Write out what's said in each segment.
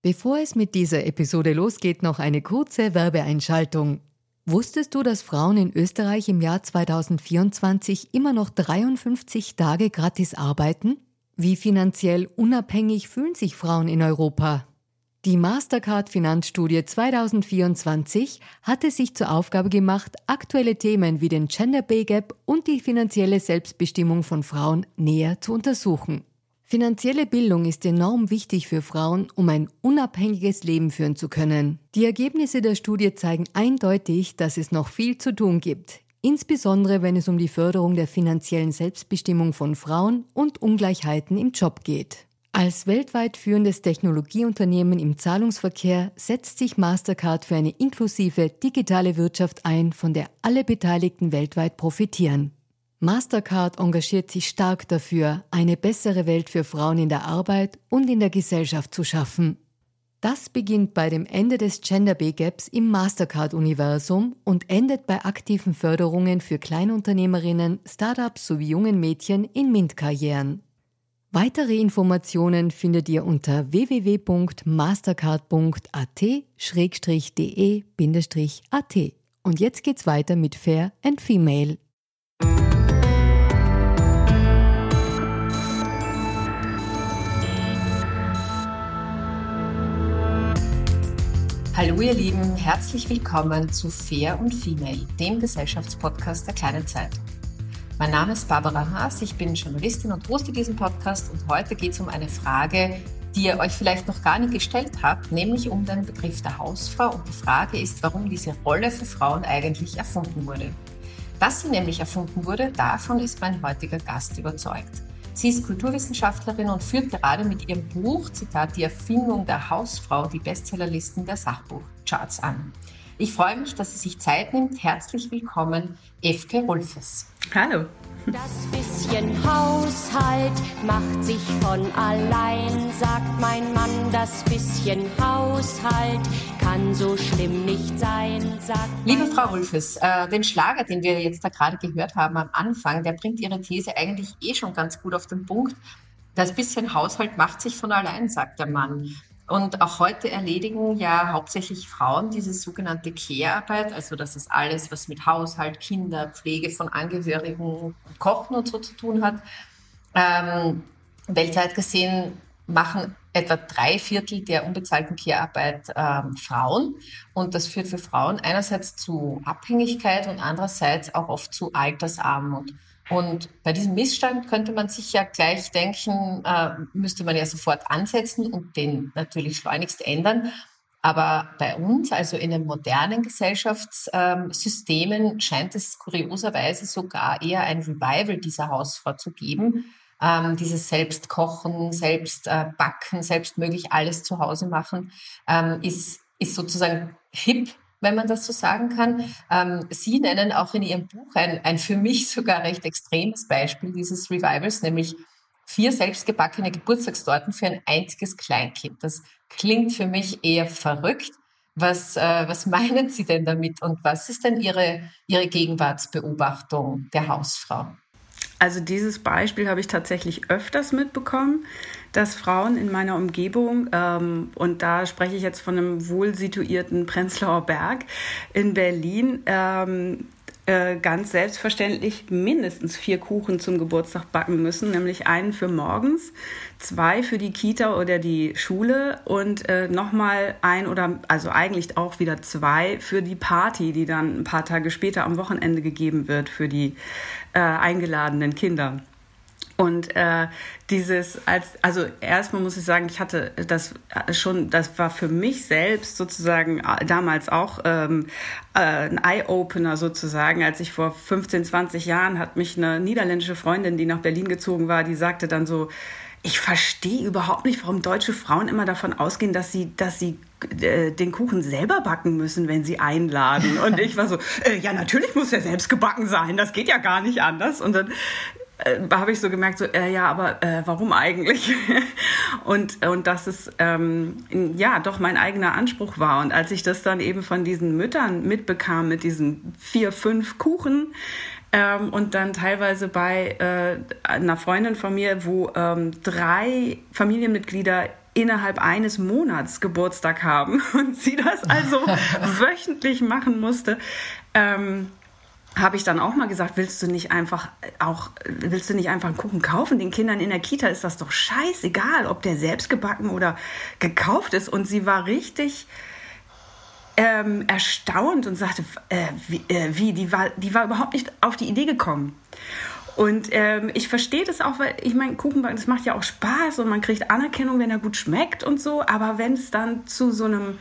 Bevor es mit dieser Episode losgeht, noch eine kurze Werbeeinschaltung. Wusstest du, dass Frauen in Österreich im Jahr 2024 immer noch 53 Tage gratis arbeiten? Wie finanziell unabhängig fühlen sich Frauen in Europa? Die Mastercard Finanzstudie 2024 hatte sich zur Aufgabe gemacht, aktuelle Themen wie den Gender Pay Gap und die finanzielle Selbstbestimmung von Frauen näher zu untersuchen. Finanzielle Bildung ist enorm wichtig für Frauen, um ein unabhängiges Leben führen zu können. Die Ergebnisse der Studie zeigen eindeutig, dass es noch viel zu tun gibt, insbesondere wenn es um die Förderung der finanziellen Selbstbestimmung von Frauen und Ungleichheiten im Job geht. Als weltweit führendes Technologieunternehmen im Zahlungsverkehr setzt sich Mastercard für eine inklusive digitale Wirtschaft ein, von der alle Beteiligten weltweit profitieren. Mastercard engagiert sich stark dafür, eine bessere Welt für Frauen in der Arbeit und in der Gesellschaft zu schaffen. Das beginnt bei dem Ende des Gender Pay Gaps im Mastercard-Universum und endet bei aktiven Förderungen für Kleinunternehmerinnen, Startups sowie jungen Mädchen in MINT-Karrieren. Weitere Informationen findet ihr unter www.mastercard.at-de-at. Und jetzt geht's weiter mit Fair and Female. Hallo ihr Lieben, herzlich willkommen zu Fair und Female, dem Gesellschaftspodcast der kleinen Zeit. Mein Name ist Barbara Haas, ich bin Journalistin und hoste diesen Podcast und heute geht es um eine Frage, die ihr euch vielleicht noch gar nicht gestellt habt, nämlich um den Begriff der Hausfrau. Und die Frage ist, warum diese Rolle für Frauen eigentlich erfunden wurde. Dass sie nämlich erfunden wurde, davon ist mein heutiger Gast überzeugt. Sie ist Kulturwissenschaftlerin und führt gerade mit ihrem Buch, Zitat, die Erfindung der Hausfrau, die Bestsellerlisten der Sachbuchcharts an. Ich freue mich, dass sie sich Zeit nimmt. Herzlich willkommen, Efke Rolfes. Hallo. Das bisschen Haushalt macht sich von allein, sagt mein Mann. Das bisschen Haushalt kann so schlimm nicht sein, sagt. Liebe Frau Ulfes, äh, den Schlager, den wir jetzt da gerade gehört haben am Anfang, der bringt Ihre These eigentlich eh schon ganz gut auf den Punkt. Das bisschen Haushalt macht sich von allein, sagt der Mann. Und auch heute erledigen ja hauptsächlich Frauen diese sogenannte Care-Arbeit, also das ist alles, was mit Haushalt, Kinder, Pflege von Angehörigen, Kochen und so zu tun hat. Ähm, weltweit gesehen machen etwa drei Viertel der unbezahlten Care-Arbeit ähm, Frauen. Und das führt für Frauen einerseits zu Abhängigkeit und andererseits auch oft zu Altersarmut. Und bei diesem Missstand könnte man sich ja gleich denken, äh, müsste man ja sofort ansetzen und den natürlich schleunigst ändern. Aber bei uns, also in den modernen Gesellschaftssystemen, ähm, scheint es kurioserweise sogar eher ein Revival dieser Hausfrau zu geben. Ähm, dieses Selbstkochen, Selbstbacken, äh, selbstmöglich alles zu Hause machen, ähm, ist, ist sozusagen hip wenn man das so sagen kann. Ähm, Sie nennen auch in Ihrem Buch ein, ein für mich sogar recht extremes Beispiel dieses Revivals, nämlich vier selbstgebackene Geburtstagstorten für ein einziges Kleinkind. Das klingt für mich eher verrückt. Was, äh, was meinen Sie denn damit und was ist denn Ihre, Ihre Gegenwartsbeobachtung der Hausfrau? Also dieses Beispiel habe ich tatsächlich öfters mitbekommen, dass Frauen in meiner Umgebung, ähm, und da spreche ich jetzt von einem wohl situierten Prenzlauer Berg in Berlin, ähm, äh, ganz selbstverständlich mindestens vier Kuchen zum Geburtstag backen müssen, nämlich einen für morgens, zwei für die Kita oder die Schule und äh, nochmal ein oder also eigentlich auch wieder zwei für die Party, die dann ein paar Tage später am Wochenende gegeben wird für die äh, eingeladenen Kinder. Und äh, dieses als also erstmal muss ich sagen, ich hatte das schon, das war für mich selbst sozusagen äh, damals auch ähm, äh, ein Eye-Opener sozusagen, als ich vor 15, 20 Jahren hat mich eine niederländische Freundin, die nach Berlin gezogen war, die sagte dann so, ich verstehe überhaupt nicht, warum deutsche Frauen immer davon ausgehen, dass sie, dass sie äh, den Kuchen selber backen müssen, wenn sie einladen. Und ich war so, äh, ja, natürlich muss er selbst gebacken sein, das geht ja gar nicht anders. Und dann äh, habe ich so gemerkt, so, äh, ja, aber äh, warum eigentlich? und, und dass es ähm, ja doch mein eigener Anspruch war. Und als ich das dann eben von diesen Müttern mitbekam, mit diesen vier, fünf Kuchen, ähm, und dann teilweise bei äh, einer Freundin von mir, wo ähm, drei Familienmitglieder innerhalb eines Monats Geburtstag haben und sie das also wöchentlich machen musste, ähm, habe ich dann auch mal gesagt, willst du nicht einfach auch, willst du nicht einfach einen Kuchen kaufen? Den Kindern in der Kita ist das doch scheißegal, ob der selbst gebacken oder gekauft ist. Und sie war richtig ähm, erstaunt und sagte, äh, wie, äh, wie, die war, die war überhaupt nicht auf die Idee gekommen. Und ähm, ich verstehe das auch, weil ich meine, Kuchenbacken, das macht ja auch Spaß und man kriegt Anerkennung, wenn er gut schmeckt und so. Aber wenn es dann zu so einem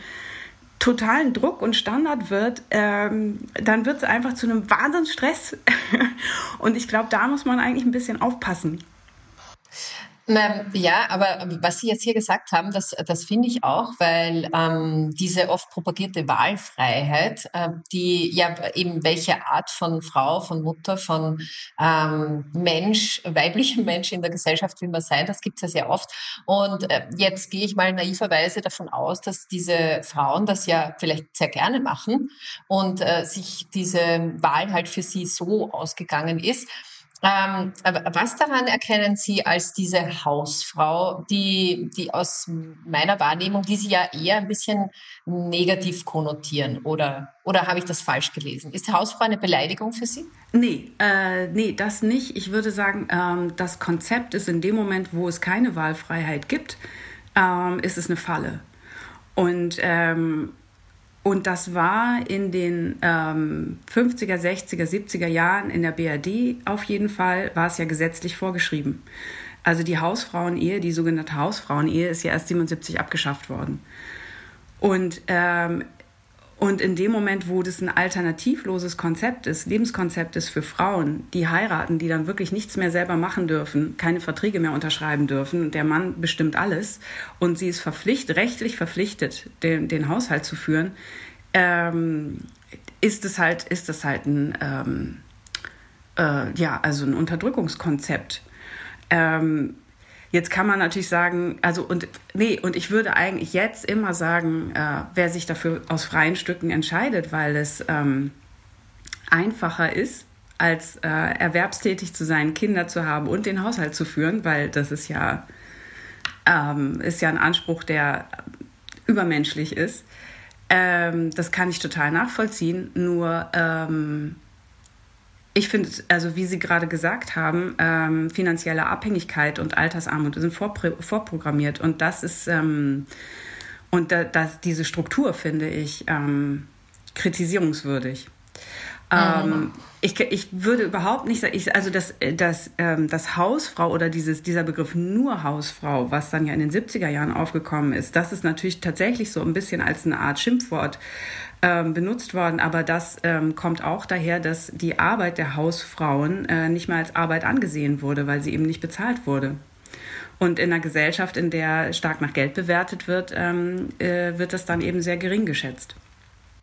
totalen Druck und Standard wird, ähm, dann wird es einfach zu einem Wahnsinnsstress. und ich glaube, da muss man eigentlich ein bisschen aufpassen. Ja, aber was Sie jetzt hier gesagt haben, das, das finde ich auch, weil ähm, diese oft propagierte Wahlfreiheit, äh, die ja eben welche Art von Frau, von Mutter, von ähm, Mensch, weiblichem Mensch in der Gesellschaft will man sein, das gibt es ja sehr oft. Und äh, jetzt gehe ich mal naiverweise davon aus, dass diese Frauen das ja vielleicht sehr gerne machen und äh, sich diese Wahl halt für sie so ausgegangen ist. Ähm, was daran erkennen Sie als diese Hausfrau, die, die aus meiner Wahrnehmung, die Sie ja eher ein bisschen negativ konnotieren? Oder, oder habe ich das falsch gelesen? Ist Hausfrau eine Beleidigung für Sie? Nee, äh, nee, das nicht. Ich würde sagen, ähm, das Konzept ist in dem Moment, wo es keine Wahlfreiheit gibt, ähm, ist es eine Falle. Und ähm, und das war in den ähm, 50er, 60er, 70er Jahren in der BRD auf jeden Fall, war es ja gesetzlich vorgeschrieben. Also die Hausfrauenehe, die sogenannte Hausfrauenehe, ist ja erst 77 abgeschafft worden. Und ähm, und in dem Moment, wo das ein alternativloses Konzept ist, Lebenskonzept ist für Frauen, die heiraten, die dann wirklich nichts mehr selber machen dürfen, keine Verträge mehr unterschreiben dürfen, der Mann bestimmt alles und sie ist verpflichtet, rechtlich verpflichtet, den, den Haushalt zu führen, ähm, ist es halt, ist es halt ein, ähm, äh, ja, also ein Unterdrückungskonzept. Ähm, Jetzt kann man natürlich sagen, also und nee, und ich würde eigentlich jetzt immer sagen, äh, wer sich dafür aus freien Stücken entscheidet, weil es ähm, einfacher ist, als äh, erwerbstätig zu sein, Kinder zu haben und den Haushalt zu führen, weil das ist ja, ähm, ist ja ein Anspruch, der übermenschlich ist. Ähm, das kann ich total nachvollziehen. Nur ähm, ich finde, also wie Sie gerade gesagt haben, ähm, finanzielle Abhängigkeit und Altersarmut sind vorprogrammiert. Und das ist, ähm, und da, das, diese Struktur finde ich ähm, kritisierungswürdig. Mhm. ich, ich würde überhaupt nicht sagen, ich, also das, das, ähm, das Hausfrau oder dieses, dieser Begriff nur Hausfrau, was dann ja in den 70er Jahren aufgekommen ist, das ist natürlich tatsächlich so ein bisschen als eine Art Schimpfwort ähm, benutzt worden, aber das ähm, kommt auch daher, dass die Arbeit der Hausfrauen äh, nicht mehr als Arbeit angesehen wurde, weil sie eben nicht bezahlt wurde. Und in einer Gesellschaft, in der stark nach Geld bewertet wird, ähm, äh, wird das dann eben sehr gering geschätzt.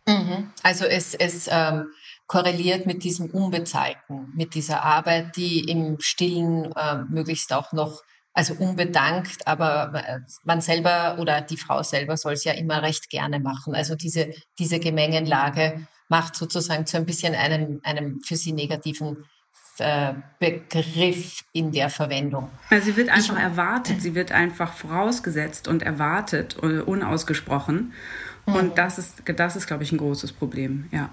Mhm. Also es, es ähm, korreliert mit diesem Unbezahlten, mit dieser Arbeit, die im Stillen äh, möglichst auch noch also unbedankt, aber äh, man selber oder die Frau selber soll es ja immer recht gerne machen. Also diese, diese Gemengenlage macht sozusagen zu ein bisschen einem, einem für sie negativen äh, Begriff in der Verwendung. Also sie wird einfach ich, erwartet, sie wird einfach vorausgesetzt und erwartet, äh, unausgesprochen. Und mhm. das ist, das ist, glaube ich, ein großes Problem, ja.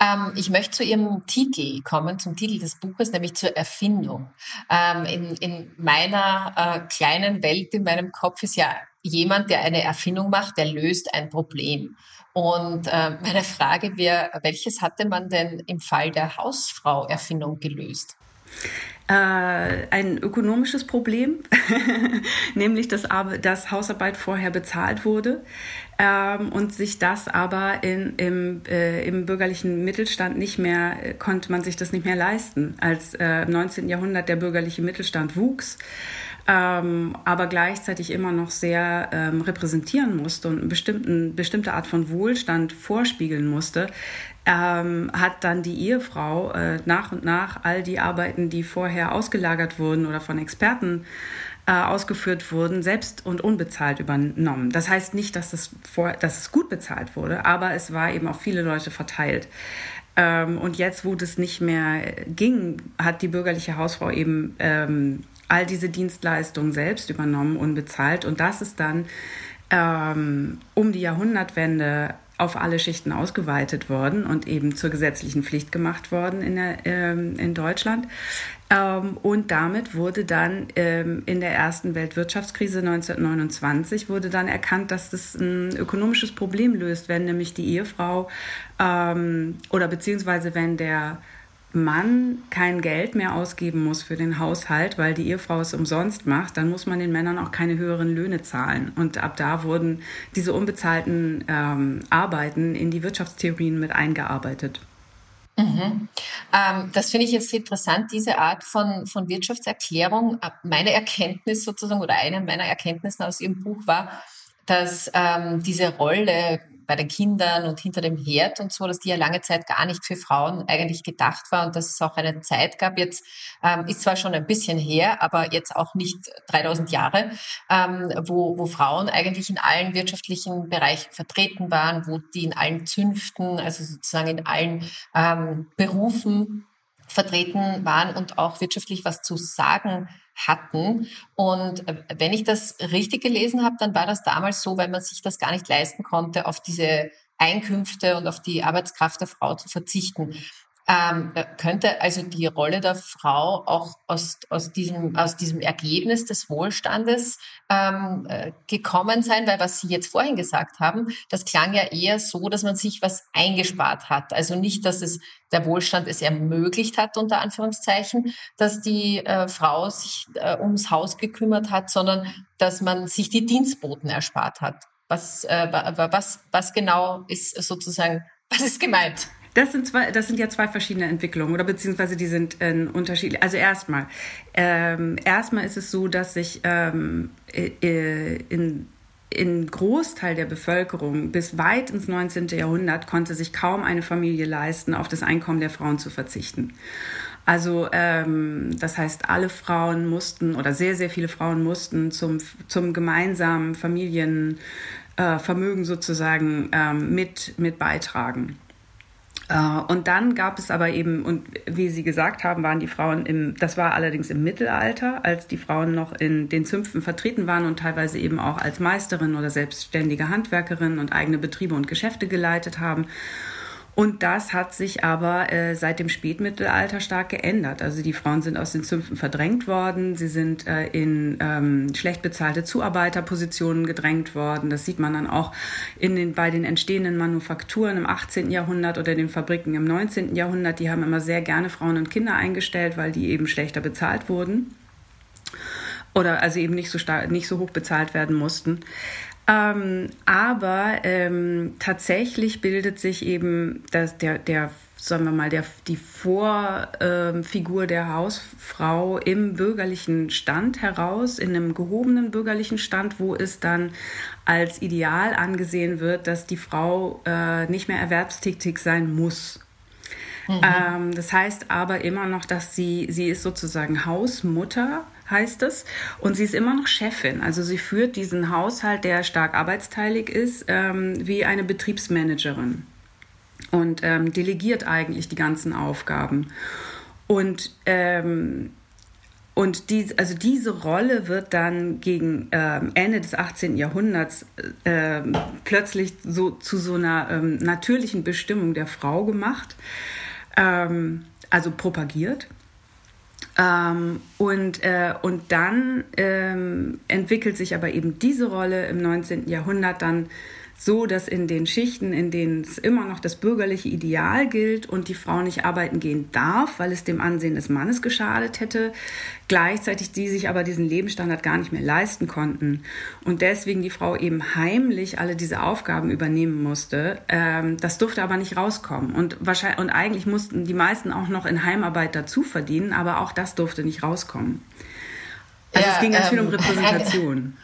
Ähm, ich möchte zu Ihrem Titel kommen, zum Titel des Buches, nämlich zur Erfindung. Ähm, in, in, meiner äh, kleinen Welt, in meinem Kopf ist ja jemand, der eine Erfindung macht, der löst ein Problem. Und äh, meine Frage wäre, welches hatte man denn im Fall der Hausfrau-Erfindung gelöst? Äh, ein ökonomisches Problem, nämlich dass, dass Hausarbeit vorher bezahlt wurde ähm, und sich das aber in, im, äh, im bürgerlichen Mittelstand nicht mehr, konnte man sich das nicht mehr leisten. Als äh, im 19. Jahrhundert der bürgerliche Mittelstand wuchs, ähm, aber gleichzeitig immer noch sehr ähm, repräsentieren musste und eine bestimmte Art von Wohlstand vorspiegeln musste, ähm, hat dann die Ehefrau äh, nach und nach all die Arbeiten, die vorher ausgelagert wurden oder von Experten äh, ausgeführt wurden, selbst und unbezahlt übernommen. Das heißt nicht, dass es, vor, dass es gut bezahlt wurde, aber es war eben auf viele Leute verteilt. Ähm, und jetzt, wo das nicht mehr ging, hat die bürgerliche Hausfrau eben ähm, all diese Dienstleistungen selbst übernommen, unbezahlt. Und das ist dann ähm, um die Jahrhundertwende auf alle Schichten ausgeweitet worden und eben zur gesetzlichen Pflicht gemacht worden in, der, ähm, in Deutschland. Ähm, und damit wurde dann ähm, in der ersten Weltwirtschaftskrise 1929 wurde dann erkannt, dass das ein ökonomisches Problem löst, wenn nämlich die Ehefrau ähm, oder beziehungsweise wenn der Mann kein Geld mehr ausgeben muss für den Haushalt, weil die Ehefrau es umsonst macht, dann muss man den Männern auch keine höheren Löhne zahlen. Und ab da wurden diese unbezahlten ähm, Arbeiten in die Wirtschaftstheorien mit eingearbeitet. Mhm. Ähm, das finde ich jetzt interessant, diese Art von, von Wirtschaftserklärung. Meine Erkenntnis sozusagen oder eine meiner Erkenntnisse aus Ihrem Buch war, dass ähm, diese Rolle bei den Kindern und hinter dem Herd und so, dass die ja lange Zeit gar nicht für Frauen eigentlich gedacht war und dass es auch eine Zeit gab. Jetzt ähm, ist zwar schon ein bisschen her, aber jetzt auch nicht 3000 Jahre, ähm, wo, wo Frauen eigentlich in allen wirtschaftlichen Bereichen vertreten waren, wo die in allen Zünften, also sozusagen in allen ähm, Berufen vertreten waren und auch wirtschaftlich was zu sagen hatten. Und äh, wenn ich das richtig gelesen habe, dann war das damals so, weil man sich das gar nicht leisten konnte, auf diese Einkünfte und auf die Arbeitskraft der Frau zu verzichten. Ähm, äh, könnte also die Rolle der Frau auch aus, aus, diesem, aus diesem Ergebnis des Wohlstandes ähm, äh, gekommen sein? Weil was Sie jetzt vorhin gesagt haben, das klang ja eher so, dass man sich was eingespart hat. Also nicht, dass es der Wohlstand es ermöglicht hat, unter Anführungszeichen, dass die äh, Frau sich äh, ums Haus gekümmert hat, sondern dass man sich die Dienstboten erspart hat. Was, äh, was, was genau ist sozusagen, was ist gemeint? Das sind zwei, das sind ja zwei verschiedene Entwicklungen oder beziehungsweise die sind äh, unterschiedlich. Also erstmal, ähm, erstmal ist es so, dass sich ähm, äh, in in Großteil der Bevölkerung bis weit ins 19. Jahrhundert konnte sich kaum eine Familie leisten, auf das Einkommen der Frauen zu verzichten. Also ähm, das heißt, alle Frauen mussten oder sehr, sehr viele Frauen mussten zum, zum gemeinsamen Familienvermögen äh, sozusagen ähm, mit, mit beitragen. Äh, und dann gab es aber eben, und wie Sie gesagt haben, waren die Frauen im, das war allerdings im Mittelalter, als die Frauen noch in den Zünften vertreten waren und teilweise eben auch als Meisterin oder selbstständige Handwerkerin und eigene Betriebe und Geschäfte geleitet haben. Und das hat sich aber äh, seit dem Spätmittelalter stark geändert. Also die Frauen sind aus den Zünften verdrängt worden, sie sind äh, in ähm, schlecht bezahlte Zuarbeiterpositionen gedrängt worden. Das sieht man dann auch in den, bei den entstehenden Manufakturen im 18. Jahrhundert oder den Fabriken im 19. Jahrhundert. Die haben immer sehr gerne Frauen und Kinder eingestellt, weil die eben schlechter bezahlt wurden oder also eben nicht so stark, nicht so hoch bezahlt werden mussten. Ähm, aber ähm, tatsächlich bildet sich eben das, der, der, sagen wir mal, der, die Vorfigur ähm, der Hausfrau im bürgerlichen Stand heraus, in einem gehobenen bürgerlichen Stand, wo es dann als ideal angesehen wird, dass die Frau äh, nicht mehr erwerbstätig sein muss. Mhm. Ähm, das heißt aber immer noch, dass sie, sie ist sozusagen Hausmutter heißt es. Und sie ist immer noch Chefin. Also sie führt diesen Haushalt, der stark arbeitsteilig ist, ähm, wie eine Betriebsmanagerin und ähm, delegiert eigentlich die ganzen Aufgaben. Und ähm, und die, also diese Rolle wird dann gegen äh, Ende des 18. Jahrhunderts äh, plötzlich so zu so einer ähm, natürlichen Bestimmung der Frau gemacht, ähm, also propagiert. Ähm, und, äh, und dann ähm, entwickelt sich aber eben diese Rolle im 19. Jahrhundert dann so, dass in den Schichten, in denen es immer noch das bürgerliche Ideal gilt und die Frau nicht arbeiten gehen darf, weil es dem Ansehen des Mannes geschadet hätte, gleichzeitig die sich aber diesen Lebensstandard gar nicht mehr leisten konnten und deswegen die Frau eben heimlich alle diese Aufgaben übernehmen musste. Ähm, das durfte aber nicht rauskommen und wahrscheinlich und eigentlich mussten die meisten auch noch in Heimarbeit dazu verdienen, aber auch das durfte nicht rauskommen. Also ja, es ging ganz ähm, viel um Repräsentation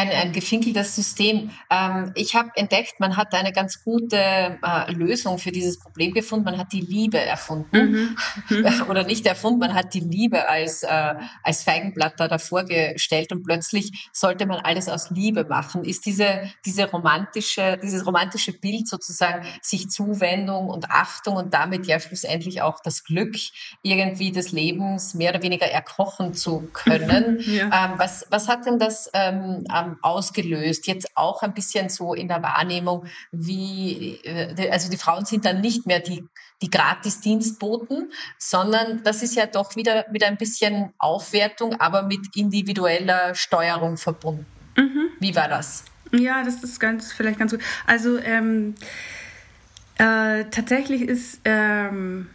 ein, ein gefinkeltes System. Ähm, ich habe entdeckt, man hat eine ganz gute äh, Lösung für dieses Problem gefunden. Man hat die Liebe erfunden. Mhm. Oder nicht erfunden, man hat die Liebe als, äh, als Feigenblatt da davor gestellt und plötzlich sollte man alles aus Liebe machen. Ist diese, diese romantische, dieses romantische Bild sozusagen sich Zuwendung und Achtung und damit ja schlussendlich auch das Glück irgendwie des Lebens mehr oder weniger erkochen zu können. ja. ähm, was, was hat denn das ähm, ausgelöst? Jetzt auch ein bisschen so in der Wahrnehmung, wie, äh, also die Frauen sind dann nicht mehr die, die Gratis-Dienstboten, sondern das ist ja doch wieder mit ein bisschen Aufwertung, aber mit individueller Steuerung verbunden. Mhm. Wie war das? Ja, das ist ganz, vielleicht ganz gut. Also ähm, äh, tatsächlich ist ähm,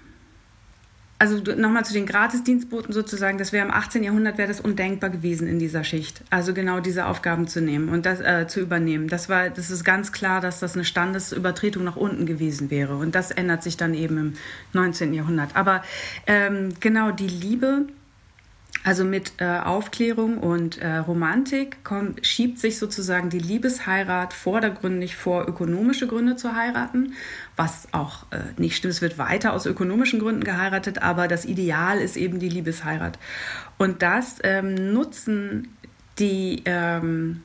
also nochmal zu den Gratisdienstboten sozusagen, das wäre im 18. Jahrhundert wäre das undenkbar gewesen in dieser Schicht. Also genau diese Aufgaben zu nehmen und das äh, zu übernehmen. Das war, das ist ganz klar, dass das eine Standesübertretung nach unten gewesen wäre. Und das ändert sich dann eben im 19. Jahrhundert. Aber ähm, genau die Liebe also mit äh, Aufklärung und äh, Romantik kommt, schiebt sich sozusagen die Liebesheirat vordergründig vor, ökonomische Gründe zu heiraten, was auch äh, nicht stimmt. Es wird weiter aus ökonomischen Gründen geheiratet, aber das Ideal ist eben die Liebesheirat. Und das ähm, nutzen die ähm,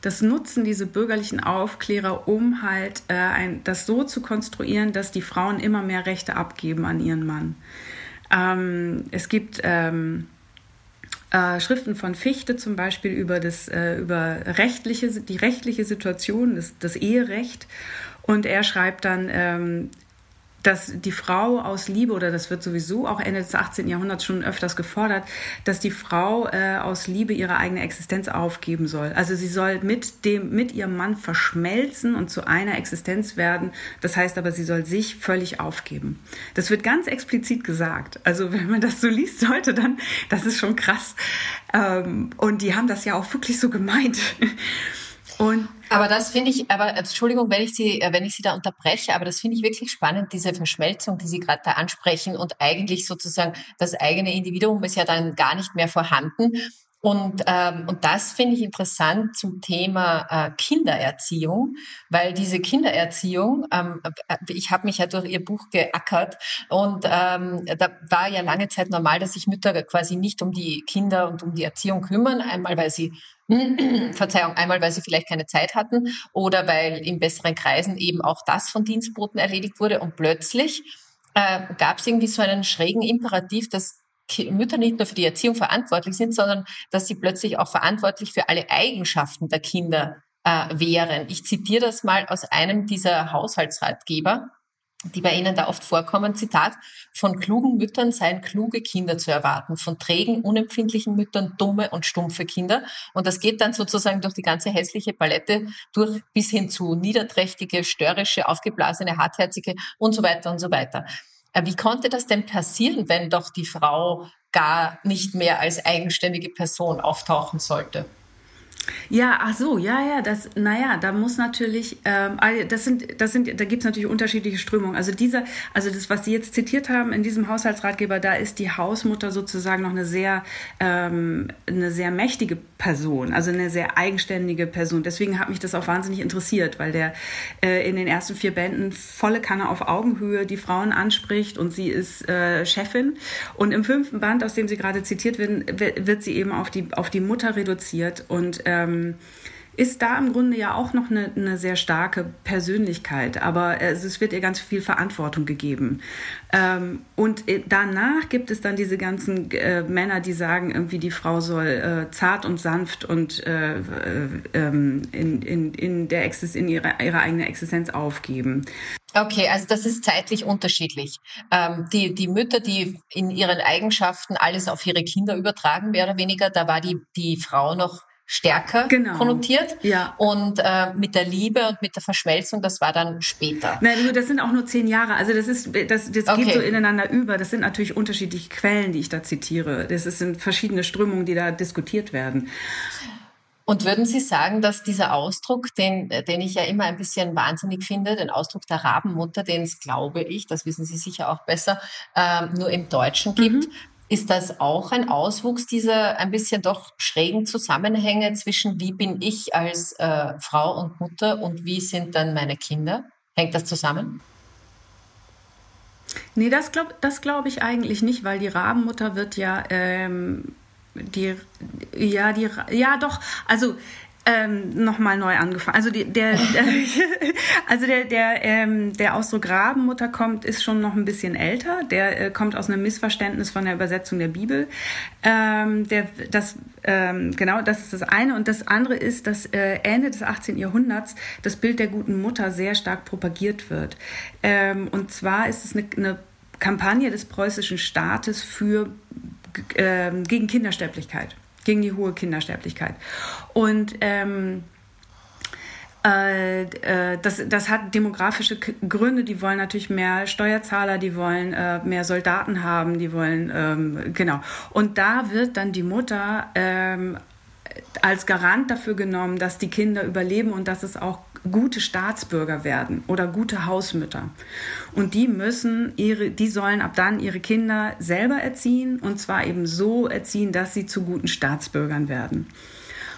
das nutzen diese bürgerlichen Aufklärer, um halt äh, ein, das so zu konstruieren, dass die Frauen immer mehr Rechte abgeben an ihren Mann. Ähm, es gibt ähm, äh, Schriften von Fichte zum Beispiel über, das, äh, über rechtliche, die rechtliche Situation, das, das Eherecht. Und er schreibt dann, ähm, dass die Frau aus Liebe, oder das wird sowieso auch Ende des 18. Jahrhunderts schon öfters gefordert, dass die Frau äh, aus Liebe ihre eigene Existenz aufgeben soll. Also sie soll mit dem, mit ihrem Mann verschmelzen und zu einer Existenz werden. Das heißt aber, sie soll sich völlig aufgeben. Das wird ganz explizit gesagt. Also wenn man das so liest heute, dann, das ist schon krass. Ähm, und die haben das ja auch wirklich so gemeint. Und aber das finde ich, aber Entschuldigung, wenn ich Sie, äh, wenn ich Sie da unterbreche, aber das finde ich wirklich spannend, diese Verschmelzung, die Sie gerade da ansprechen und eigentlich sozusagen das eigene Individuum ist ja dann gar nicht mehr vorhanden. Und, ähm, und das finde ich interessant zum Thema äh, Kindererziehung, weil diese Kindererziehung, ähm, äh, ich habe mich ja durch Ihr Buch geackert und ähm, da war ja lange Zeit normal, dass sich Mütter quasi nicht um die Kinder und um die Erziehung kümmern, einmal weil sie Verzeihung, einmal weil sie vielleicht keine Zeit hatten oder weil in besseren Kreisen eben auch das von Dienstboten erledigt wurde. Und plötzlich äh, gab es irgendwie so einen schrägen Imperativ, dass Mütter nicht nur für die Erziehung verantwortlich sind, sondern dass sie plötzlich auch verantwortlich für alle Eigenschaften der Kinder äh, wären. Ich zitiere das mal aus einem dieser Haushaltsratgeber die bei Ihnen da oft vorkommen. Zitat, von klugen Müttern seien kluge Kinder zu erwarten, von trägen, unempfindlichen Müttern dumme und stumpfe Kinder. Und das geht dann sozusagen durch die ganze hässliche Palette durch bis hin zu niederträchtige, störrische, aufgeblasene, hartherzige und so weiter und so weiter. Äh, wie konnte das denn passieren, wenn doch die Frau gar nicht mehr als eigenständige Person auftauchen sollte? Ja, ach so, ja, ja, das, naja, da muss natürlich, ähm, das sind, das sind, da gibt's natürlich unterschiedliche Strömungen. Also dieser, also das, was Sie jetzt zitiert haben in diesem Haushaltsratgeber, da ist die Hausmutter sozusagen noch eine sehr, ähm, eine sehr mächtige Person, also eine sehr eigenständige Person. Deswegen hat mich das auch wahnsinnig interessiert, weil der äh, in den ersten vier Bänden volle Kanne auf Augenhöhe die Frauen anspricht und sie ist äh, Chefin. Und im fünften Band, aus dem Sie gerade zitiert werden, wird sie eben auf die, auf die Mutter reduziert und äh, ähm, ist da im Grunde ja auch noch eine, eine sehr starke Persönlichkeit, aber es, es, wird ihr ganz viel Verantwortung gegeben. Ähm, und äh, danach gibt es dann diese ganzen äh, Männer, die sagen, irgendwie die Frau soll äh, zart und sanft und äh, äh ähm, in, in, in, der Exist in ihre, ihre eigene Existenz aufgeben. Okay, also das ist zeitlich unterschiedlich. Ähm, die, die Mütter, die in ihren Eigenschaften alles auf ihre Kinder übertragen, mehr oder weniger, da war die, die Frau noch stärker genau. konnotiert. Ja. Und äh, mit der Liebe und mit der Verschmelzung, das war dann später. Nein, nur das sind auch nur zehn Jahre. Also das ist, das, das okay. geht so ineinander über. Das sind natürlich unterschiedliche Quellen, die ich da zitiere. Das sind verschiedene Strömungen, die da diskutiert werden. Und würden Sie sagen, dass dieser Ausdruck, den, den ich ja immer ein bisschen wahnsinnig finde, den Ausdruck der Rabenmutter, den es, glaube ich, das wissen Sie sicher auch besser, äh, nur im Deutschen gibt, mhm Ist das auch ein Auswuchs dieser ein bisschen doch schrägen Zusammenhänge zwischen wie bin ich als äh, Frau und Mutter und wie sind dann meine Kinder? Hängt das zusammen? Nee, das glaube das glaub ich eigentlich nicht, weil die Rabenmutter wird ja ähm, die ja die ja doch also ähm, nochmal neu angefangen. Also die, der, der also der der ähm, der Ausdruck Rabenmutter kommt ist schon noch ein bisschen älter. Der äh, kommt aus einem Missverständnis von der Übersetzung der Bibel. Ähm, der das ähm, genau das ist das eine und das andere ist, dass äh, Ende des 18. Jahrhunderts das Bild der guten Mutter sehr stark propagiert wird. Ähm, und zwar ist es eine, eine Kampagne des preußischen Staates für äh, gegen Kindersterblichkeit gegen die hohe Kindersterblichkeit. Und ähm, äh, äh, das, das hat demografische Gründe. Die wollen natürlich mehr Steuerzahler, die wollen äh, mehr Soldaten haben, die wollen, ähm, genau. Und da wird dann die Mutter ähm, als Garant dafür genommen, dass die Kinder überleben und dass es auch gute Staatsbürger werden oder gute Hausmütter. Und die müssen ihre, die sollen ab dann ihre Kinder selber erziehen und zwar eben so erziehen, dass sie zu guten Staatsbürgern werden.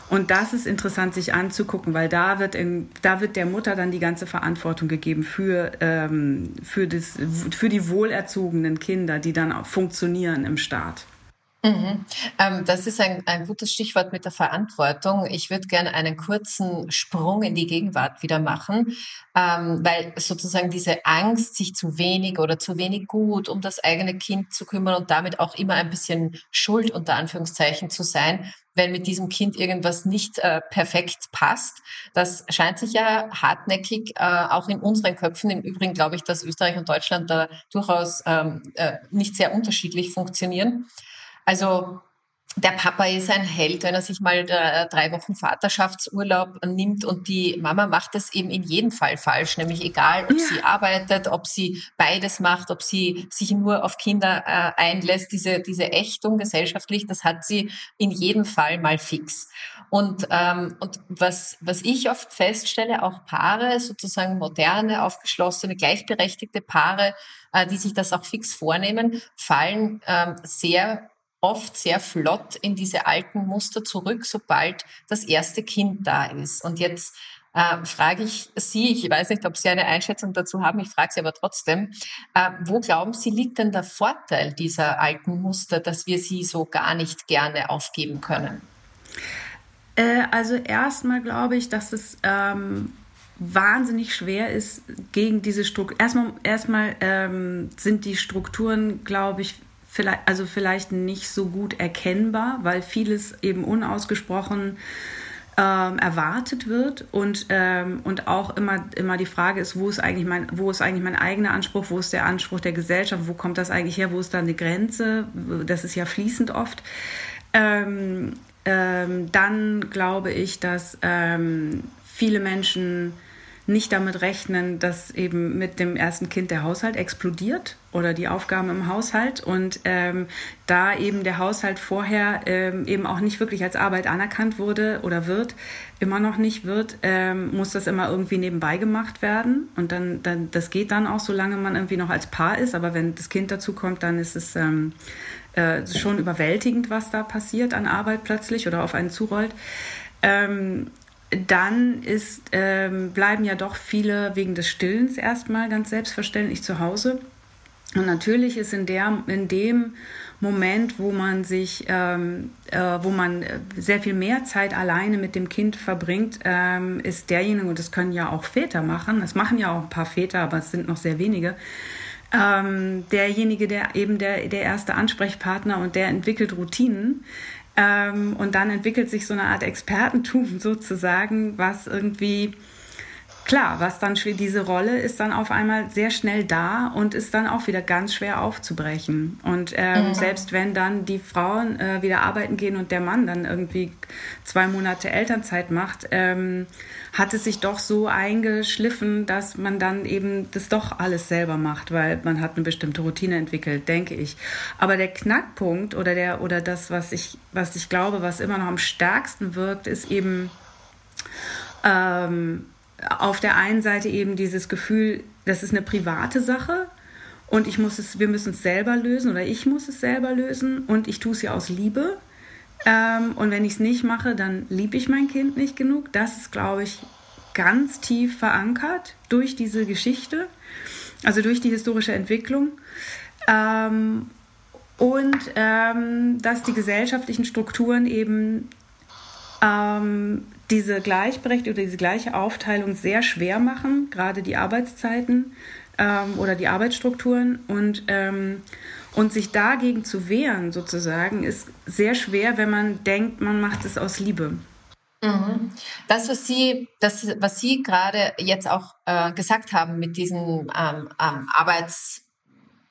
Und das ist interessant sich anzugucken, weil da wird, in, da wird der Mutter dann die ganze Verantwortung gegeben für, ähm, für, das, für die wohlerzogenen Kinder, die dann auch funktionieren im Staat. Mhm. Ähm, das ist ein, ein gutes Stichwort mit der Verantwortung. Ich würde gerne einen kurzen Sprung in die Gegenwart wieder machen, ähm, weil sozusagen diese Angst, sich zu wenig oder zu wenig gut um das eigene Kind zu kümmern und damit auch immer ein bisschen Schuld unter Anführungszeichen zu sein, wenn mit diesem Kind irgendwas nicht äh, perfekt passt. Das scheint sich ja hartnäckig äh, auch in unseren Köpfen. Im Übrigen glaube ich, dass Österreich und Deutschland da durchaus ähm, äh, nicht sehr unterschiedlich funktionieren. Also der Papa ist ein Held, wenn er sich mal äh, drei Wochen Vaterschaftsurlaub nimmt und die Mama macht es eben in jedem Fall falsch, nämlich egal, ob ja. sie arbeitet, ob sie beides macht, ob sie sich nur auf Kinder äh, einlässt. Diese, diese Ächtung gesellschaftlich, das hat sie in jedem Fall mal fix. Und, ähm, und was, was ich oft feststelle, auch Paare, sozusagen moderne, aufgeschlossene, gleichberechtigte Paare, äh, die sich das auch fix vornehmen, fallen ähm, sehr oft sehr flott in diese alten Muster zurück, sobald das erste Kind da ist. Und jetzt äh, frage ich Sie, ich weiß nicht, ob Sie eine Einschätzung dazu haben, ich frage Sie aber trotzdem, äh, wo glauben Sie, liegt denn der Vorteil dieser alten Muster, dass wir sie so gar nicht gerne aufgeben können? Äh, also erstmal glaube ich, dass es ähm, wahnsinnig schwer ist, gegen diese Struktur. Erstmal, erstmal ähm, sind die Strukturen, glaube ich, vielleicht, also vielleicht nicht so gut erkennbar, weil vieles eben unausgesprochen ähm, erwartet wird und, ähm, und auch immer, immer die Frage ist, wo ist, eigentlich mein, wo ist eigentlich mein eigener Anspruch, wo ist der Anspruch der Gesellschaft, wo kommt das eigentlich her, wo ist da eine Grenze, das ist ja fließend oft. Ähm, ähm dann glaube ich, dass ähm, viele Menschen nicht damit rechnen, dass eben mit dem ersten Kind der Haushalt explodiert oder die Aufgaben im Haushalt und ähm, da eben der Haushalt vorher ähm, eben auch nicht wirklich als Arbeit anerkannt wurde oder wird, immer noch nicht wird, ähm, muss das immer irgendwie nebenbei gemacht werden und dann, dann das geht dann auch, solange man irgendwie noch als Paar ist, aber wenn das Kind dazu kommt, dann ist es ähm, äh, schon überwältigend, was da passiert an Arbeit plötzlich oder auf einen zurollt. Ähm, dann ist, ähm, bleiben ja doch viele wegen des Stillens erstmal ganz selbstverständlich zu Hause. Und natürlich ist in, der, in dem Moment, wo man sich, ähm, äh, wo man sehr viel mehr Zeit alleine mit dem Kind verbringt, ähm, ist derjenige, und das können ja auch Väter machen, das machen ja auch ein paar Väter, aber es sind noch sehr wenige, ähm, derjenige, der eben der, der erste Ansprechpartner und der entwickelt Routinen, und dann entwickelt sich so eine Art Expertentum sozusagen, was irgendwie klar, was dann diese Rolle ist dann auf einmal sehr schnell da und ist dann auch wieder ganz schwer aufzubrechen. Und ähm, mhm. selbst wenn dann die Frauen äh, wieder arbeiten gehen und der Mann dann irgendwie zwei Monate Elternzeit macht, ähm, hat es sich doch so eingeschliffen, dass man dann eben das doch alles selber macht, weil man hat eine bestimmte Routine entwickelt, denke ich. Aber der Knackpunkt oder der oder das, was ich was ich glaube, was immer noch am stärksten wirkt, ist eben ähm, auf der einen Seite eben dieses Gefühl, das ist eine private Sache und ich muss es, wir müssen es selber lösen oder ich muss es selber lösen und ich tue es ja aus Liebe. Ähm, und wenn ich es nicht mache, dann liebe ich mein Kind nicht genug. Das ist, glaube ich, ganz tief verankert durch diese Geschichte, also durch die historische Entwicklung. Ähm, und ähm, dass die gesellschaftlichen Strukturen eben ähm, diese Gleichberechtigung oder diese gleiche Aufteilung sehr schwer machen, gerade die Arbeitszeiten ähm, oder die Arbeitsstrukturen und ähm, und sich dagegen zu wehren, sozusagen, ist sehr schwer, wenn man denkt, man macht es aus Liebe. Mhm. Das, was Sie, das, was Sie gerade jetzt auch äh, gesagt haben mit diesen ähm, ähm, Arbeits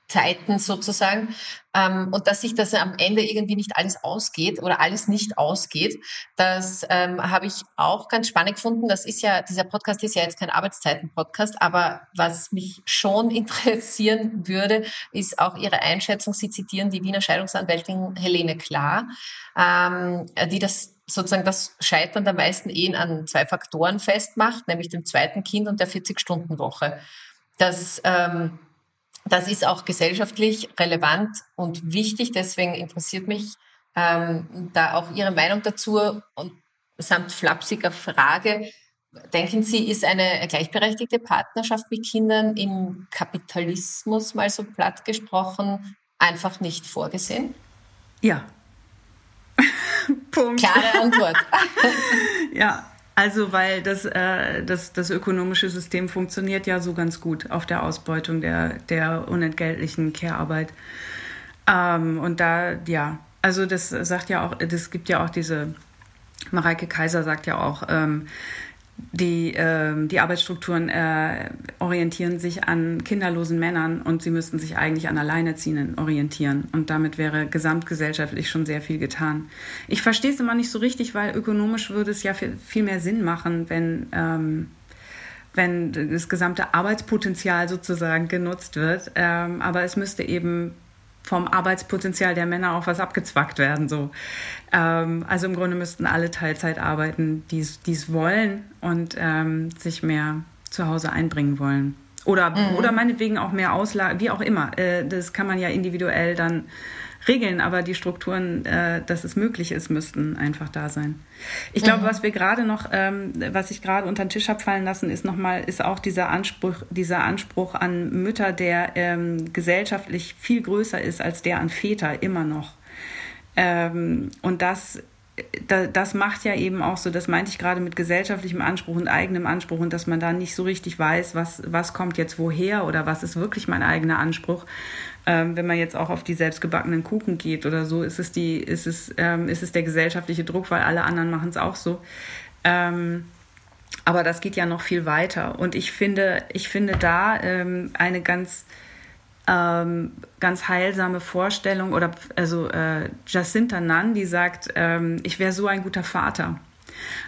Zeiten sozusagen ähm, und dass sich das am Ende irgendwie nicht alles ausgeht oder alles nicht ausgeht, das ähm, habe ich auch ganz spannend gefunden. Das ist ja, dieser Podcast ist ja jetzt kein Arbeitszeiten-Podcast, aber was mich schon interessieren würde, ist auch Ihre Einschätzung. Sie zitieren die Wiener Scheidungsanwältin Helene Klar, ähm, die das sozusagen das Scheitern der meisten Ehen an zwei Faktoren festmacht, nämlich dem zweiten Kind und der 40-Stunden-Woche. Das ähm, das ist auch gesellschaftlich relevant und wichtig. Deswegen interessiert mich ähm, da auch Ihre Meinung dazu und samt flapsiger Frage. Denken Sie, ist eine gleichberechtigte Partnerschaft mit Kindern im Kapitalismus, mal so platt gesprochen, einfach nicht vorgesehen? Ja. Punkt. Klare Antwort. ja, also, weil das, äh, das, das ökonomische System funktioniert ja so ganz gut auf der Ausbeutung der, der unentgeltlichen Care-Arbeit. Ähm, und da, ja, also das sagt ja auch, das gibt ja auch diese, Mareike Kaiser sagt ja auch, ähm, die, äh, die Arbeitsstrukturen äh, orientieren sich an kinderlosen Männern und sie müssten sich eigentlich an Alleinerziehenden orientieren. Und damit wäre gesamtgesellschaftlich schon sehr viel getan. Ich verstehe es immer nicht so richtig, weil ökonomisch würde es ja viel mehr Sinn machen, wenn, ähm, wenn das gesamte Arbeitspotenzial sozusagen genutzt wird. Ähm, aber es müsste eben vom Arbeitspotenzial der Männer auch was abgezwackt werden. So. Ähm, also im Grunde müssten alle Teilzeit arbeiten, die es wollen und ähm, sich mehr zu Hause einbringen wollen. Oder, mhm. oder meinetwegen auch mehr Auslagen, wie auch immer. Äh, das kann man ja individuell dann regeln, aber die Strukturen, äh, dass es möglich ist, müssten einfach da sein. Ich glaube, mhm. was wir gerade noch, ähm, was ich gerade unter den Tisch habe fallen lassen, ist nochmal, ist auch dieser Anspruch, dieser Anspruch an Mütter, der ähm, gesellschaftlich viel größer ist als der an Väter immer noch. Ähm, und das das macht ja eben auch so, das meinte ich gerade mit gesellschaftlichem Anspruch und eigenem Anspruch und dass man da nicht so richtig weiß, was, was kommt jetzt woher oder was ist wirklich mein eigener Anspruch. Ähm, wenn man jetzt auch auf die selbstgebackenen Kuchen geht oder so, ist es, die, ist es, ähm, ist es der gesellschaftliche Druck, weil alle anderen machen es auch so. Ähm, aber das geht ja noch viel weiter. Und ich finde, ich finde da ähm, eine ganz, ähm, ganz heilsame Vorstellung oder also äh, Jacinta Nunn, die sagt, ähm, ich wäre so ein guter Vater.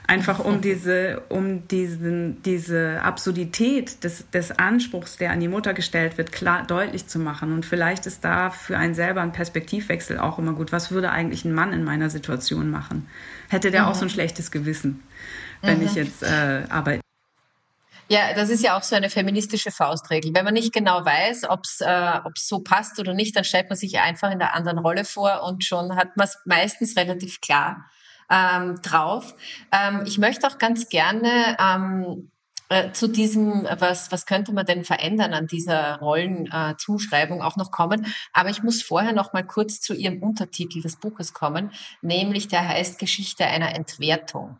Einfach um diese, um diesen, diese Absurdität des, des Anspruchs, der an die Mutter gestellt wird, klar deutlich zu machen. Und vielleicht ist da für einen selber ein Perspektivwechsel auch immer gut. Was würde eigentlich ein Mann in meiner Situation machen? Hätte der mhm. auch so ein schlechtes Gewissen, wenn mhm. ich jetzt äh, arbeite? Ja, das ist ja auch so eine feministische Faustregel. Wenn man nicht genau weiß, ob es äh, ob's so passt oder nicht, dann stellt man sich einfach in der anderen Rolle vor und schon hat man es meistens relativ klar ähm, drauf. Ähm, ich möchte auch ganz gerne ähm, äh, zu diesem, was, was könnte man denn verändern an dieser Rollenzuschreibung äh, auch noch kommen. Aber ich muss vorher noch mal kurz zu Ihrem Untertitel des Buches kommen, nämlich der heißt Geschichte einer Entwertung.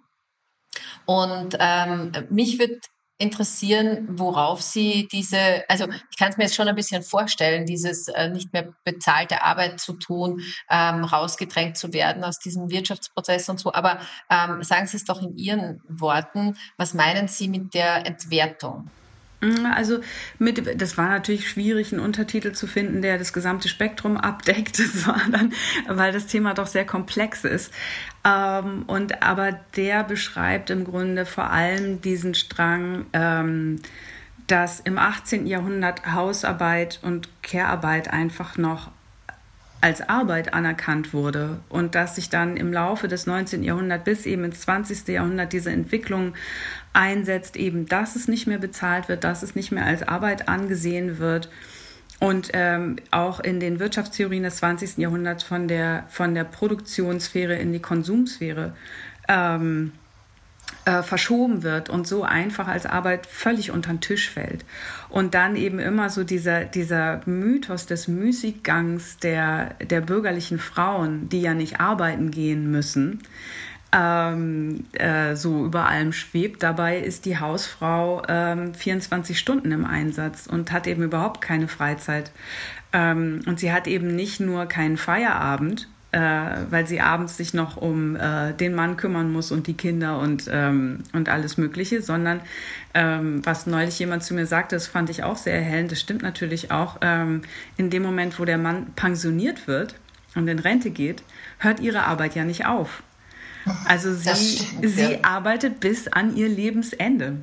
Und ähm, mich wird interessieren, worauf Sie diese, also ich kann es mir jetzt schon ein bisschen vorstellen, dieses äh, nicht mehr bezahlte Arbeit zu tun, ähm, rausgedrängt zu werden aus diesem Wirtschaftsprozess und so. Aber ähm, sagen Sie es doch in Ihren Worten, was meinen Sie mit der Entwertung? Mm, also mit, das war natürlich schwierig, einen Untertitel zu finden, der das gesamte Spektrum abdeckt. Das war dann, weil das Thema doch sehr komplex ist. Ähm, und aber der beschreibt im Grunde vor allem diesen Strang, ähm, dass im 18. Jahrhundert Hausarbeit und Care-Arbeit einfach noch als Arbeit anerkannt wurde und dass sich dann im Laufe des 19. Jahrhunderts bis eben ins 20. Jahrhundert diese Entwicklung einsetzt, eben dass es nicht mehr bezahlt wird, dass es nicht mehr als Arbeit angesehen wird und ähm, auch in den Wirtschaftstheorien des 20. Jahrhunderts von der, von der Produktionssphäre in die Konsumsphäre ähm, äh, verschoben wird und so einfach als Arbeit völlig unter den Tisch fällt. Und dann eben immer so dieser, dieser Mythos des Müßiggangs der, der bürgerlichen Frauen, die ja nicht arbeiten gehen müssen, ähm, äh, so über allem schwebt. Dabei ist die Hausfrau ähm, 24 Stunden im Einsatz und hat eben überhaupt keine Freizeit. Ähm, und sie hat eben nicht nur keinen Feierabend, äh, weil sie abends sich noch um äh, den Mann kümmern muss und die Kinder und, ähm, und alles Mögliche, sondern ähm, was neulich jemand zu mir sagte, das fand ich auch sehr erhellend, das stimmt natürlich auch, ähm, in dem Moment, wo der Mann pensioniert wird und in Rente geht, hört ihre Arbeit ja nicht auf. Also sie, stimmt, sie ja. arbeitet bis an ihr Lebensende.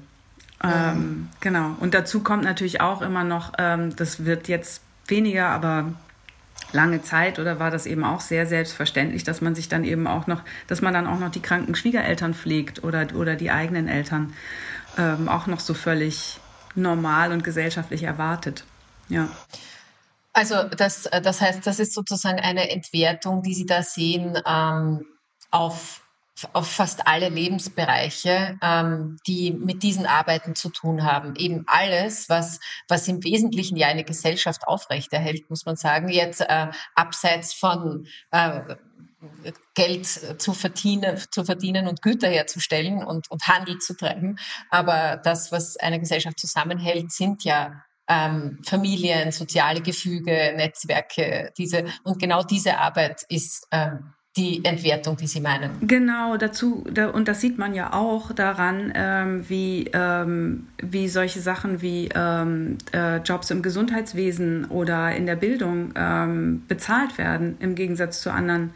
Ähm, genau. Und dazu kommt natürlich auch immer noch, ähm, das wird jetzt weniger, aber lange Zeit oder war das eben auch sehr selbstverständlich, dass man sich dann eben auch noch, dass man dann auch noch die kranken Schwiegereltern pflegt oder, oder die eigenen Eltern ähm, auch noch so völlig normal und gesellschaftlich erwartet. Ja. Also das, das heißt, das ist sozusagen eine Entwertung, die Sie da sehen ähm, auf auf fast alle Lebensbereiche, ähm, die mit diesen Arbeiten zu tun haben. Eben alles, was, was im Wesentlichen ja eine Gesellschaft aufrechterhält, muss man sagen. Jetzt äh, abseits von äh, Geld zu verdienen, zu verdienen und Güter herzustellen und, und Handel zu treiben. Aber das, was eine Gesellschaft zusammenhält, sind ja ähm, Familien, soziale Gefüge, Netzwerke. Diese und genau diese Arbeit ist ähm, die Entwertung, die Sie meinen. Genau, dazu, da, und das sieht man ja auch daran, ähm, wie, ähm, wie solche Sachen wie ähm, äh, Jobs im Gesundheitswesen oder in der Bildung ähm, bezahlt werden, im Gegensatz zu anderen,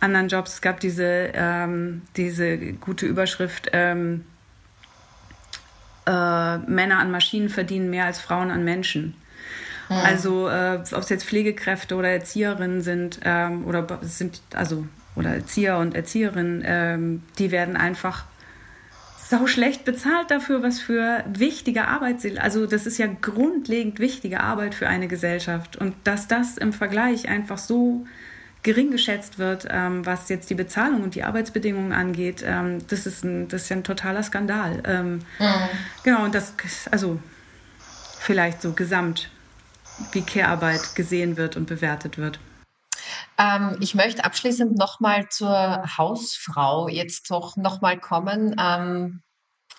anderen Jobs. Es gab diese, ähm, diese gute Überschrift, ähm, äh, Männer an Maschinen verdienen mehr als Frauen an Menschen. Mhm. Also äh, ob es jetzt Pflegekräfte oder Erzieherinnen sind ähm, oder sind also oder Erzieher und Erzieherinnen, ähm, die werden einfach sau schlecht bezahlt dafür, was für wichtige Arbeit sie. Also das ist ja grundlegend wichtige Arbeit für eine Gesellschaft und dass das im Vergleich einfach so gering geschätzt wird, ähm, was jetzt die Bezahlung und die Arbeitsbedingungen angeht, ähm, das, ist ein, das ist ja ein totaler Skandal. Ähm, mhm. Genau, und das, also vielleicht so gesamt wie Care-Arbeit gesehen wird und bewertet wird. Ähm, ich möchte abschließend nochmal zur Hausfrau jetzt doch nochmal kommen ähm,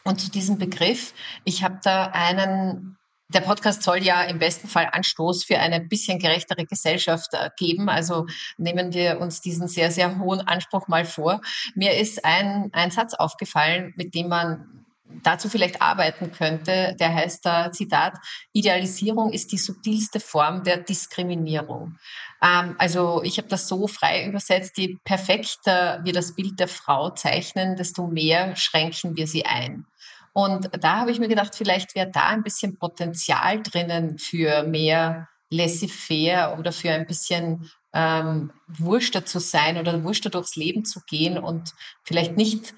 und zu diesem Begriff. Ich habe da einen der Podcast soll ja im besten Fall Anstoß für eine bisschen gerechtere Gesellschaft äh, geben. Also nehmen wir uns diesen sehr, sehr hohen Anspruch mal vor. Mir ist ein, ein Satz aufgefallen, mit dem man dazu vielleicht arbeiten könnte, der heißt da, Zitat, Idealisierung ist die subtilste Form der Diskriminierung. Ähm, also ich habe das so frei übersetzt, je perfekter wir das Bild der Frau zeichnen, desto mehr schränken wir sie ein. Und da habe ich mir gedacht, vielleicht wäre da ein bisschen Potenzial drinnen für mehr laissez-faire oder für ein bisschen ähm, wurschter zu sein oder wurschter durchs Leben zu gehen und vielleicht nicht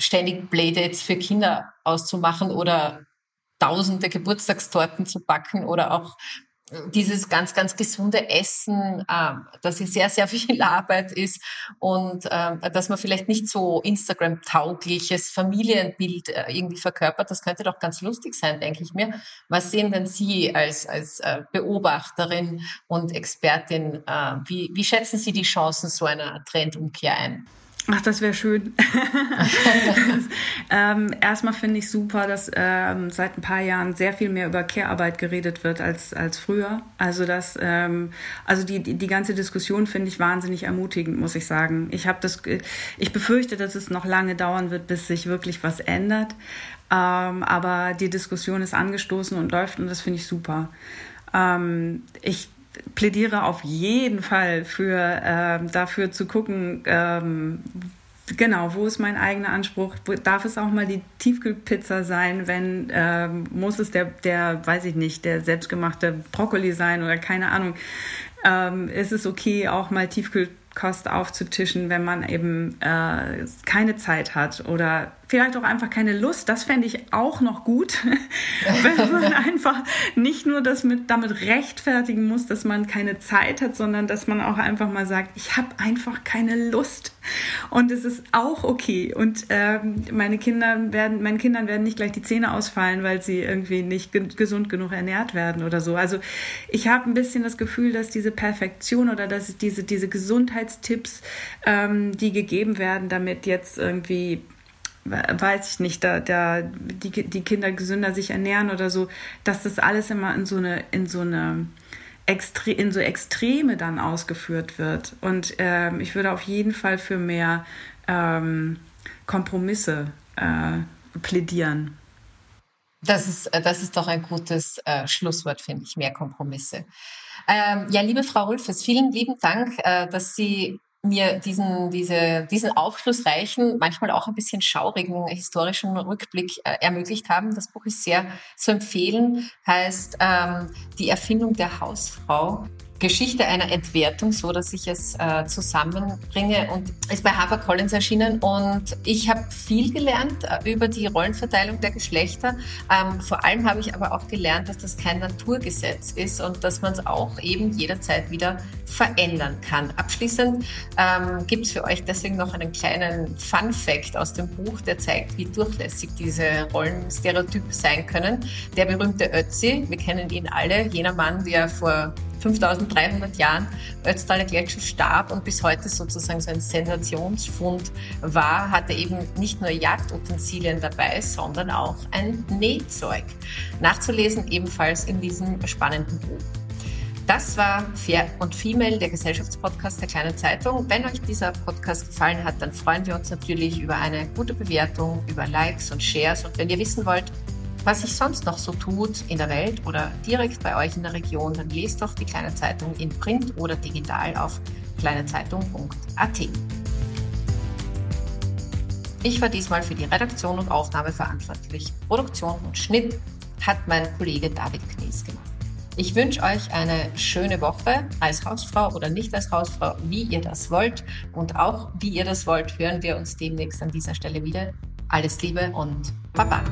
ständig Playdates für Kinder auszumachen oder tausende Geburtstagstorten zu backen oder auch dieses ganz, ganz gesunde Essen, äh, dass es sehr, sehr viel Arbeit ist und äh, dass man vielleicht nicht so Instagram-taugliches Familienbild äh, irgendwie verkörpert. Das könnte doch ganz lustig sein, denke ich mir. Was sehen denn Sie als, als äh, Beobachterin und Expertin? Äh, wie, wie schätzen Sie die Chancen so einer Trendumkehr ein? Ach, das wäre schön. ähm, erstmal finde ich super, dass ähm, seit ein paar Jahren sehr viel mehr über Care-Arbeit geredet wird als, als früher. Also das, ähm, also die, die, die ganze Diskussion finde ich wahnsinnig ermutigend, muss ich sagen. Ich habe das, ich befürchte, dass es noch lange dauern wird, bis sich wirklich was ändert. Ähm, aber die Diskussion ist angestoßen und läuft und das finde ich super. Ähm, ich plädiere auf jeden Fall für äh, dafür zu gucken, ähm, genau, wo ist mein eigener Anspruch? Darf es auch mal die Tiefkühlpizza sein? Wenn ähm, muss es der, der, weiß ich nicht, der selbstgemachte Brokkoli sein oder keine Ahnung? Ähm, ist es okay, auch mal Tiefkühlkost aufzutischen, wenn man eben äh, keine Zeit hat oder vielleicht auch einfach keine Lust. Das fände ich auch noch gut, wenn man einfach nicht nur das mit, damit rechtfertigen muss, dass man keine Zeit hat, sondern dass man auch einfach mal sagt, ich habe einfach keine Lust. Und es ist auch okay. Und ähm, meine Kinder werden, meinen Kindern werden nicht gleich die Zähne ausfallen, weil sie irgendwie nicht ge gesund genug ernährt werden oder so. Also ich habe ein bisschen das Gefühl, dass diese Perfektion oder dass diese, diese Gesundheitstipps, ähm, die gegeben werden, damit jetzt irgendwie weiß ich nicht, da, da die, die Kinder gesünder sich ernähren oder so, dass das alles immer in so eine, in so eine Extre in so Extreme dann ausgeführt wird. Und ähm, ich würde auf jeden Fall für mehr ähm, Kompromisse äh, plädieren. Das ist, äh, das ist doch ein gutes äh, Schlusswort, finde ich, mehr Kompromisse. Ähm, ja, liebe Frau Rulfes, vielen lieben Dank, äh, dass Sie mir diesen, diese, diesen aufschlussreichen, manchmal auch ein bisschen schaurigen historischen Rückblick äh, ermöglicht haben. Das Buch ist sehr zu empfehlen, heißt ähm, Die Erfindung der Hausfrau Geschichte einer Entwertung, so dass ich es äh, zusammenbringe und ist bei HarperCollins erschienen und ich habe viel gelernt äh, über die Rollenverteilung der Geschlechter. Ähm, vor allem habe ich aber auch gelernt, dass das kein Naturgesetz ist und dass man es auch eben jederzeit wieder verändern kann. Abschließend ähm, gibt es für euch deswegen noch einen kleinen Fun Fact aus dem Buch, der zeigt, wie durchlässig diese Rollenstereotype sein können. Der berühmte Ötzi, wir kennen ihn alle, jener Mann, der vor 5300 Jahren Ötztaler Gletscher starb und bis heute sozusagen so ein Sensationsfund war, hatte eben nicht nur Jagdutensilien dabei, sondern auch ein Nähzeug. Nachzulesen ebenfalls in diesem spannenden Buch. Das war Fair und Female, der Gesellschaftspodcast der Kleinen Zeitung. Wenn euch dieser Podcast gefallen hat, dann freuen wir uns natürlich über eine gute Bewertung, über Likes und Shares. Und wenn ihr wissen wollt, was sich sonst noch so tut in der Welt oder direkt bei euch in der Region, dann lest doch die Kleine Zeitung in Print oder digital auf kleinezeitung.at. Ich war diesmal für die Redaktion und Aufnahme verantwortlich. Produktion und Schnitt hat mein Kollege David Knies gemacht. Ich wünsche euch eine schöne Woche als Hausfrau oder nicht als Hausfrau, wie ihr das wollt. Und auch wie ihr das wollt, hören wir uns demnächst an dieser Stelle wieder. Alles Liebe und Baba.